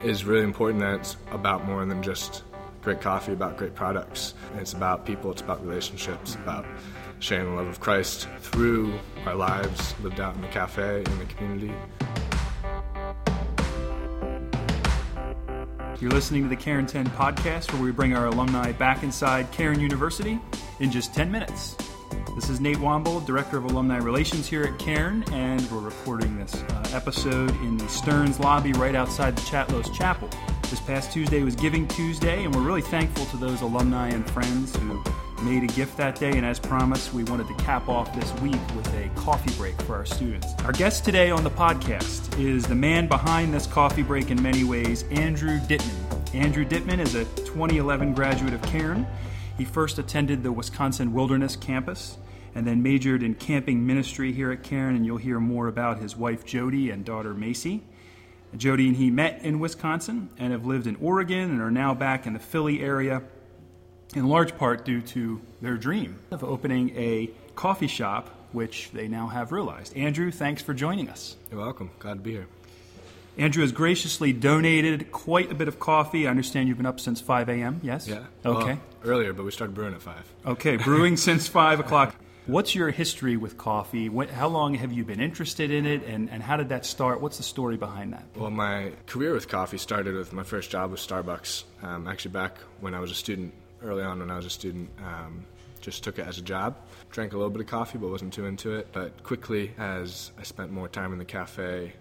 is really important that it's about more than just great coffee, about great products. It's about people, it's about relationships, about sharing the love of Christ through our lives lived out in the cafe, in the community. You're listening to the Cairn 10 podcast, where we bring our alumni back inside Cairn University in just 10 minutes. This is Nate Womble, Director of Alumni Relations here at Cairn, and we're recording this uh, episode in the Stearns lobby right outside the Chatlos Chapel. This past Tuesday was Giving Tuesday, and we're really thankful to those alumni and friends who made a gift that day. And as promised, we wanted to cap off this week with a coffee break for our students. Our guest today on the podcast is the man behind this coffee break in many ways, Andrew Dittman. Andrew Dittman is a 2011 graduate of Cairn. He first attended the Wisconsin Wilderness Campus and then majored in camping ministry here at Cairn, and you'll hear more about his wife Jody and daughter Macy. Jody and he met in Wisconsin and have lived in Oregon and are now back in the Philly area, in large part due to their dream of opening a coffee shop, which they now have realized. Andrew, thanks for joining us. You're welcome. Glad to be here. Andrew has graciously donated quite a bit of coffee. I understand you've been up since 5 a.m., yes? Yeah. Okay. Well, earlier, but we started brewing at 5. Okay, brewing since 5 o'clock. What's your history with coffee? What, how long have you been interested in it, and, and how did that start? What's the story behind that? Well, my career with coffee started with my first job with Starbucks. Um, actually, back when I was a student, early on when I was a student, um, just took it as a job. Drank a little bit of coffee, but wasn't too into it. But quickly, as I spent more time in the cafe,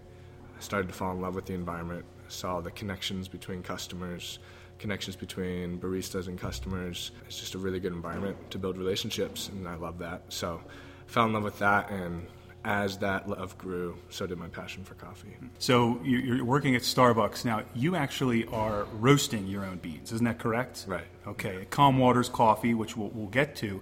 I started to fall in love with the environment. Saw the connections between customers, connections between baristas and customers. It's just a really good environment to build relationships, and I love that. So, fell in love with that, and as that love grew, so did my passion for coffee. So you- you're working at Starbucks now. You actually are roasting your own beans, isn't that correct? Right. Okay. Calm Waters Coffee, which we'll, we'll get to.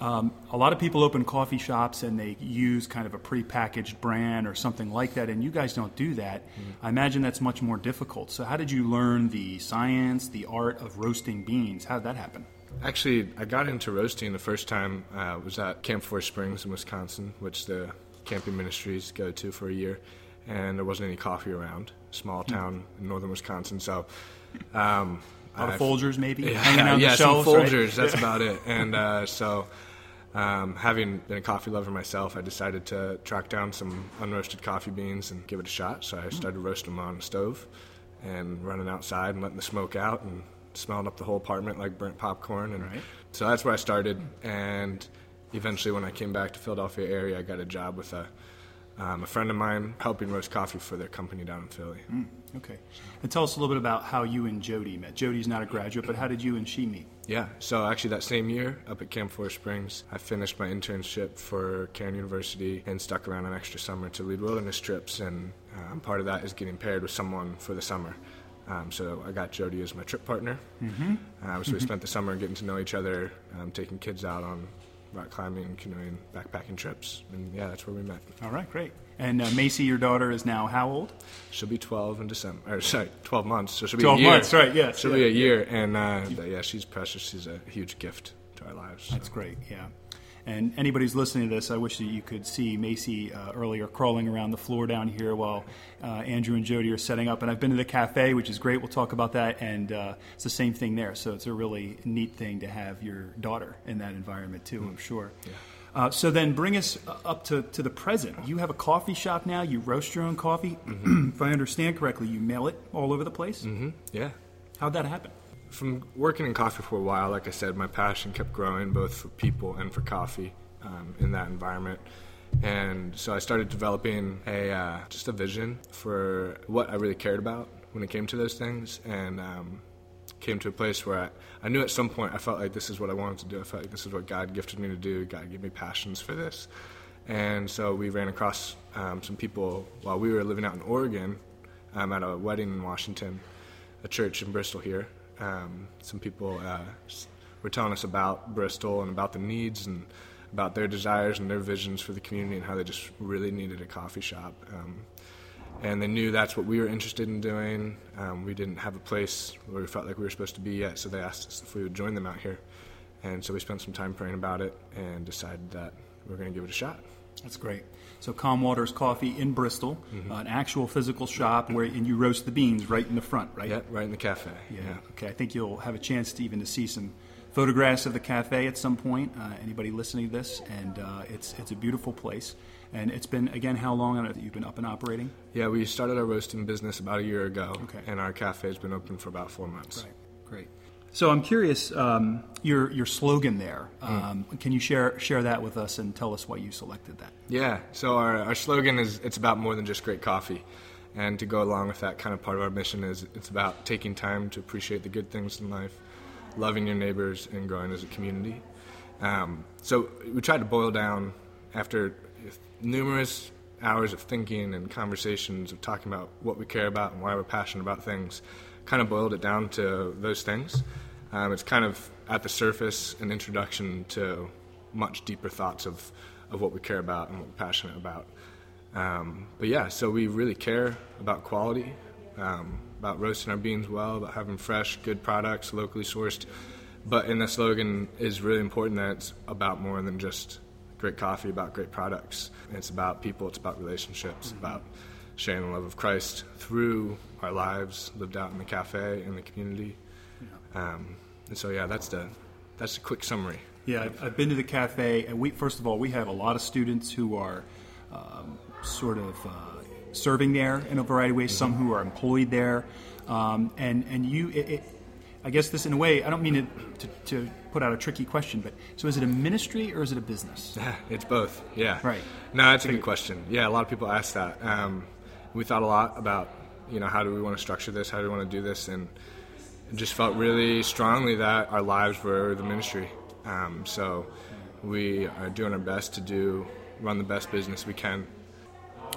Um, a lot of people open coffee shops and they use kind of a prepackaged brand or something like that, and you guys don't do that. I imagine that's much more difficult. So, how did you learn the science, the art of roasting beans? How did that happen? Actually, I got into roasting the first time uh, was at Camp Forest Springs in Wisconsin, which the camping ministries go to for a year, and there wasn't any coffee around. Small town in northern Wisconsin, so. Um, A lot of Folgers, maybe, yeah, hanging on yeah, the some shelves. right? That's about it. And uh, so, um, having been a coffee lover myself, I decided to track down some unroasted coffee beans and give it a shot. So I started roasting them on the stove and running outside and letting the smoke out and smelling up the whole apartment like burnt popcorn. And Right. so that's where I started. And eventually, when I came back to Philadelphia area, I got a job with a um, a friend of mine helping roast coffee for their company down in Philly. Okay. And tell us a little bit about how you and Jody met. Jody's not a graduate, but how did you and she meet? Yeah, so actually that same year up at Camp Forest Springs, I finished my internship for Cairn University and stuck around an extra summer to lead wilderness trips, and um, part of that is getting paired with someone for the summer. Um, so I got Jody as my trip partner. Mm-hmm. Um, so we spent the summer getting to know each other, um, taking kids out on rock climbing, canoeing, backpacking trips, and yeah, that's where we met. All right, great. And uh, Macy, your daughter, is now how old? She'll be 12 in December, or sorry, 12 months. So she'll be 12 a year. months, right, yes, She'll yeah, be a year, and uh, yeah, she's precious. She's a huge gift to our lives. That's great, yeah. And anybody who's listening to this, I wish that you could see Macy uh, earlier crawling around the floor down here while uh, Andrew and Jody are setting up. And I've been to the cafe, which is great. We'll talk about that. And uh, it's the same thing there. So it's a really neat thing to have your daughter in that environment, too, I'm sure. Uh, so then bring us uh, up to, to the present. You have a coffee shop now. You roast your own coffee. if I understand correctly, you mail it all over the place. hmm Yeah. How'd that happen? From working in coffee for a while, like I said, my passion kept growing both for people and for coffee um, in that environment. And so I started developing a uh, just a vision for what I really cared about when it came to those things, and um, came to a place where I, I knew at some point I felt like this is what I wanted to do. I felt like this is what God gifted me to do. God gave me passions for this, and so we ran across um, some people while we were living out in Oregon um, at a wedding in Washington, a church in Bristol here. Um, some people uh, were telling us about Bristol and about the needs and about their desires and their visions for the community and how they just really needed a coffee shop. Um, and they knew that's what we were interested in doing. Um, we didn't have a place where we felt like we were supposed to be yet, so they asked us if we would join them out here. And so we spent some time praying about it and decided that we're going to give it a shot. That's great. So Calm Waters Coffee in Bristol, mm-hmm. uh, an actual physical shop where and you roast the beans right in the front, right? Yeah, right in the cafe. Yeah. yeah. Okay. I think you'll have a chance to even to see some photographs of the cafe at some point. Uh, anybody listening to this, and uh, it's it's a beautiful place. And it's been again how long that you've been up and operating? Yeah, we started our roasting business about a year ago, okay. and our cafe has been open for about four months. Right. Great. So I'm curious, um, your your slogan there. Hmm. Um, mm. Can you share share that with us and tell us why you selected that? Yeah. So our, our slogan is it's about more than just great coffee, and to go along with that kind of part of our mission is it's about taking time to appreciate the good things in life, loving your neighbors, and growing as a community. Um, so we tried to boil down after numerous hours of thinking and conversations of talking about what we care about and why we're passionate about things, kind of boiled it down to those things. Um, it's kind of at the surface an introduction to much deeper thoughts of, of what we care about and what we're passionate about. Um, but yeah, so we really care about quality, um, about roasting our beans well, about having fresh, good products, locally sourced. But in the slogan is really important that it's about more than just great coffee, about great products. It's about people, it's about relationships, mm-hmm. about sharing the love of Christ through our lives lived out in the cafe in the community. Yeah. Um, and so, yeah, that's the that's a quick summary. Yeah, I've, I've, been to the cafe, and we first of all we have a lot of students who are um, sort of uh, serving there in a variety of ways. Mm-hmm. Some who are employed there, um, and and you. It, it, I guess this, in a way, I don't mean to, to, put out a tricky question, but so is it a ministry or is it a business? it's both. Yeah. Right. No, that's a good question. Yeah, a lot of people ask that. Um, we thought a lot about, you know, how do we want to structure this? How do we want to do this? And just felt really strongly that our lives were the ministry. Um, so we are doing our best to do run the best business we can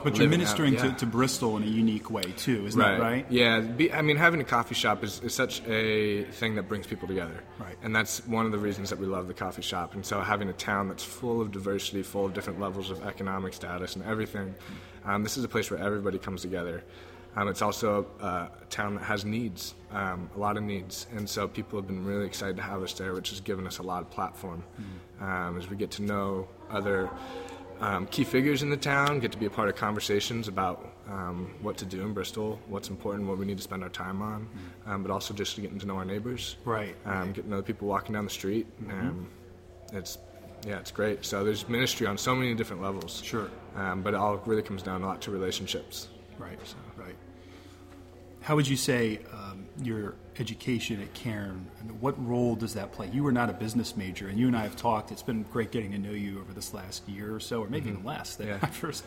but you're ministering out, yeah. to, to, Bristol in a unique way too, isn't right. that right? Yeah, Be, I mean, having a coffee shop is, is such a thing that brings people together, right? And that's one of the reasons that we love the coffee shop. And so, having a town that's full of diversity, full of different levels of economic status and everything, um, this is a place where everybody comes together. Um, it's also a, a, town that has needs, um, a lot of needs, and so people have been really excited to have us there, which has given us a lot of platform mm-hmm. as we get to know other um, key figures in the town, get to be a part of conversations about um, what to do in Bristol, what's important, what we need to spend our time on, mm-hmm. um, but also just getting to know our neighbors. Right. Um, getting to know the people walking down the street. Mm-hmm. it's yeah, it's great. So there's ministry on so many different levels. Sure. Um, but it all really comes down a lot to relationships. Right. So. How would you say um, your education at Cairn, what role does that play? You were not a business major, and you and I have talked. It's been great getting to know you over this last year or so, or maybe mm-hmm. even less. That yeah. I first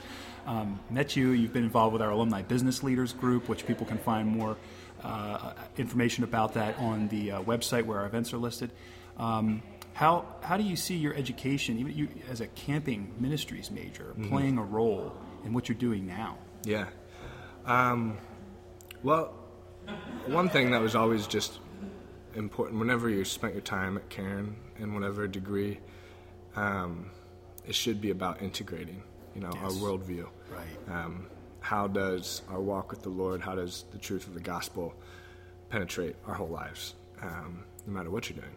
um, met you. You've been involved with our alumni business leaders group, which people can find more uh, information about that on the uh, website where our events are listed. Um, how how do you see your education, even you as a camping ministries major, mm-hmm. playing a role in what you're doing now? Yeah. Um, well, one thing that was always just important whenever you spent your time at Cairn in whatever degree, um, it should be about integrating, you know, yes. our worldview. Right. Um, how does our walk with the Lord, how does the truth of the gospel penetrate our whole lives, um, no matter what you're doing?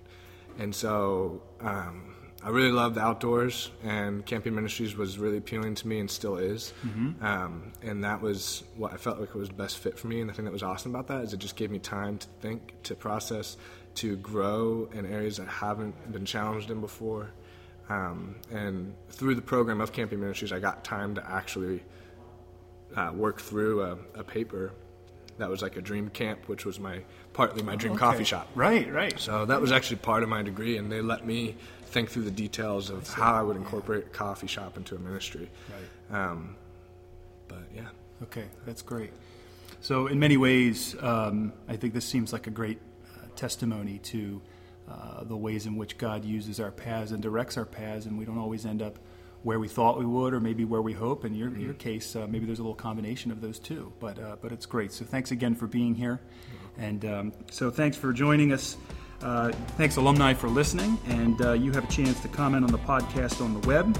And so, um, I really love the outdoors, and camping ministries was really appealing to me and still is. Mm-hmm. Um, and that was what I felt like was the best fit for me. And the thing that was awesome about that is it just gave me time to think, to process, to grow in areas I haven't been challenged in before. Um, and through the program of camping ministries, I got time to actually uh, work through a, a paper that was like a dream camp, which was my partly my dream okay. coffee shop. Right, right. So that was actually part of my degree, and they let me think through the details of how I would incorporate a coffee shop into a ministry. Right. Um, but yeah. Okay, that's great. So in many ways, um, I think this seems like a great uh, testimony to uh, the ways in which God uses our paths and directs our paths, and we don't always end up where we thought we would, or maybe where we hope. In your, mm-hmm. your case, uh, maybe there's a little combination of those two. But uh, but it's great. So thanks again for being here, and um, so thanks for joining us. Uh, thanks, alumni, for listening, and uh, you have a chance to comment on the podcast on the web.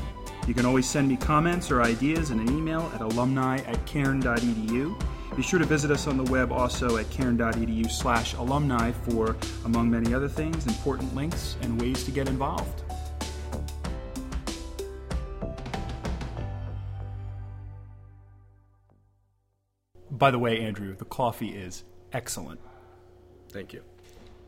You can always send me comments or ideas in an email at alumni at cairn.edu. Be sure to visit us on the web also at cairn.edu slash alumni for, among many other things, important links and ways to get involved. By the way, Andrew, the coffee is excellent. Thank you.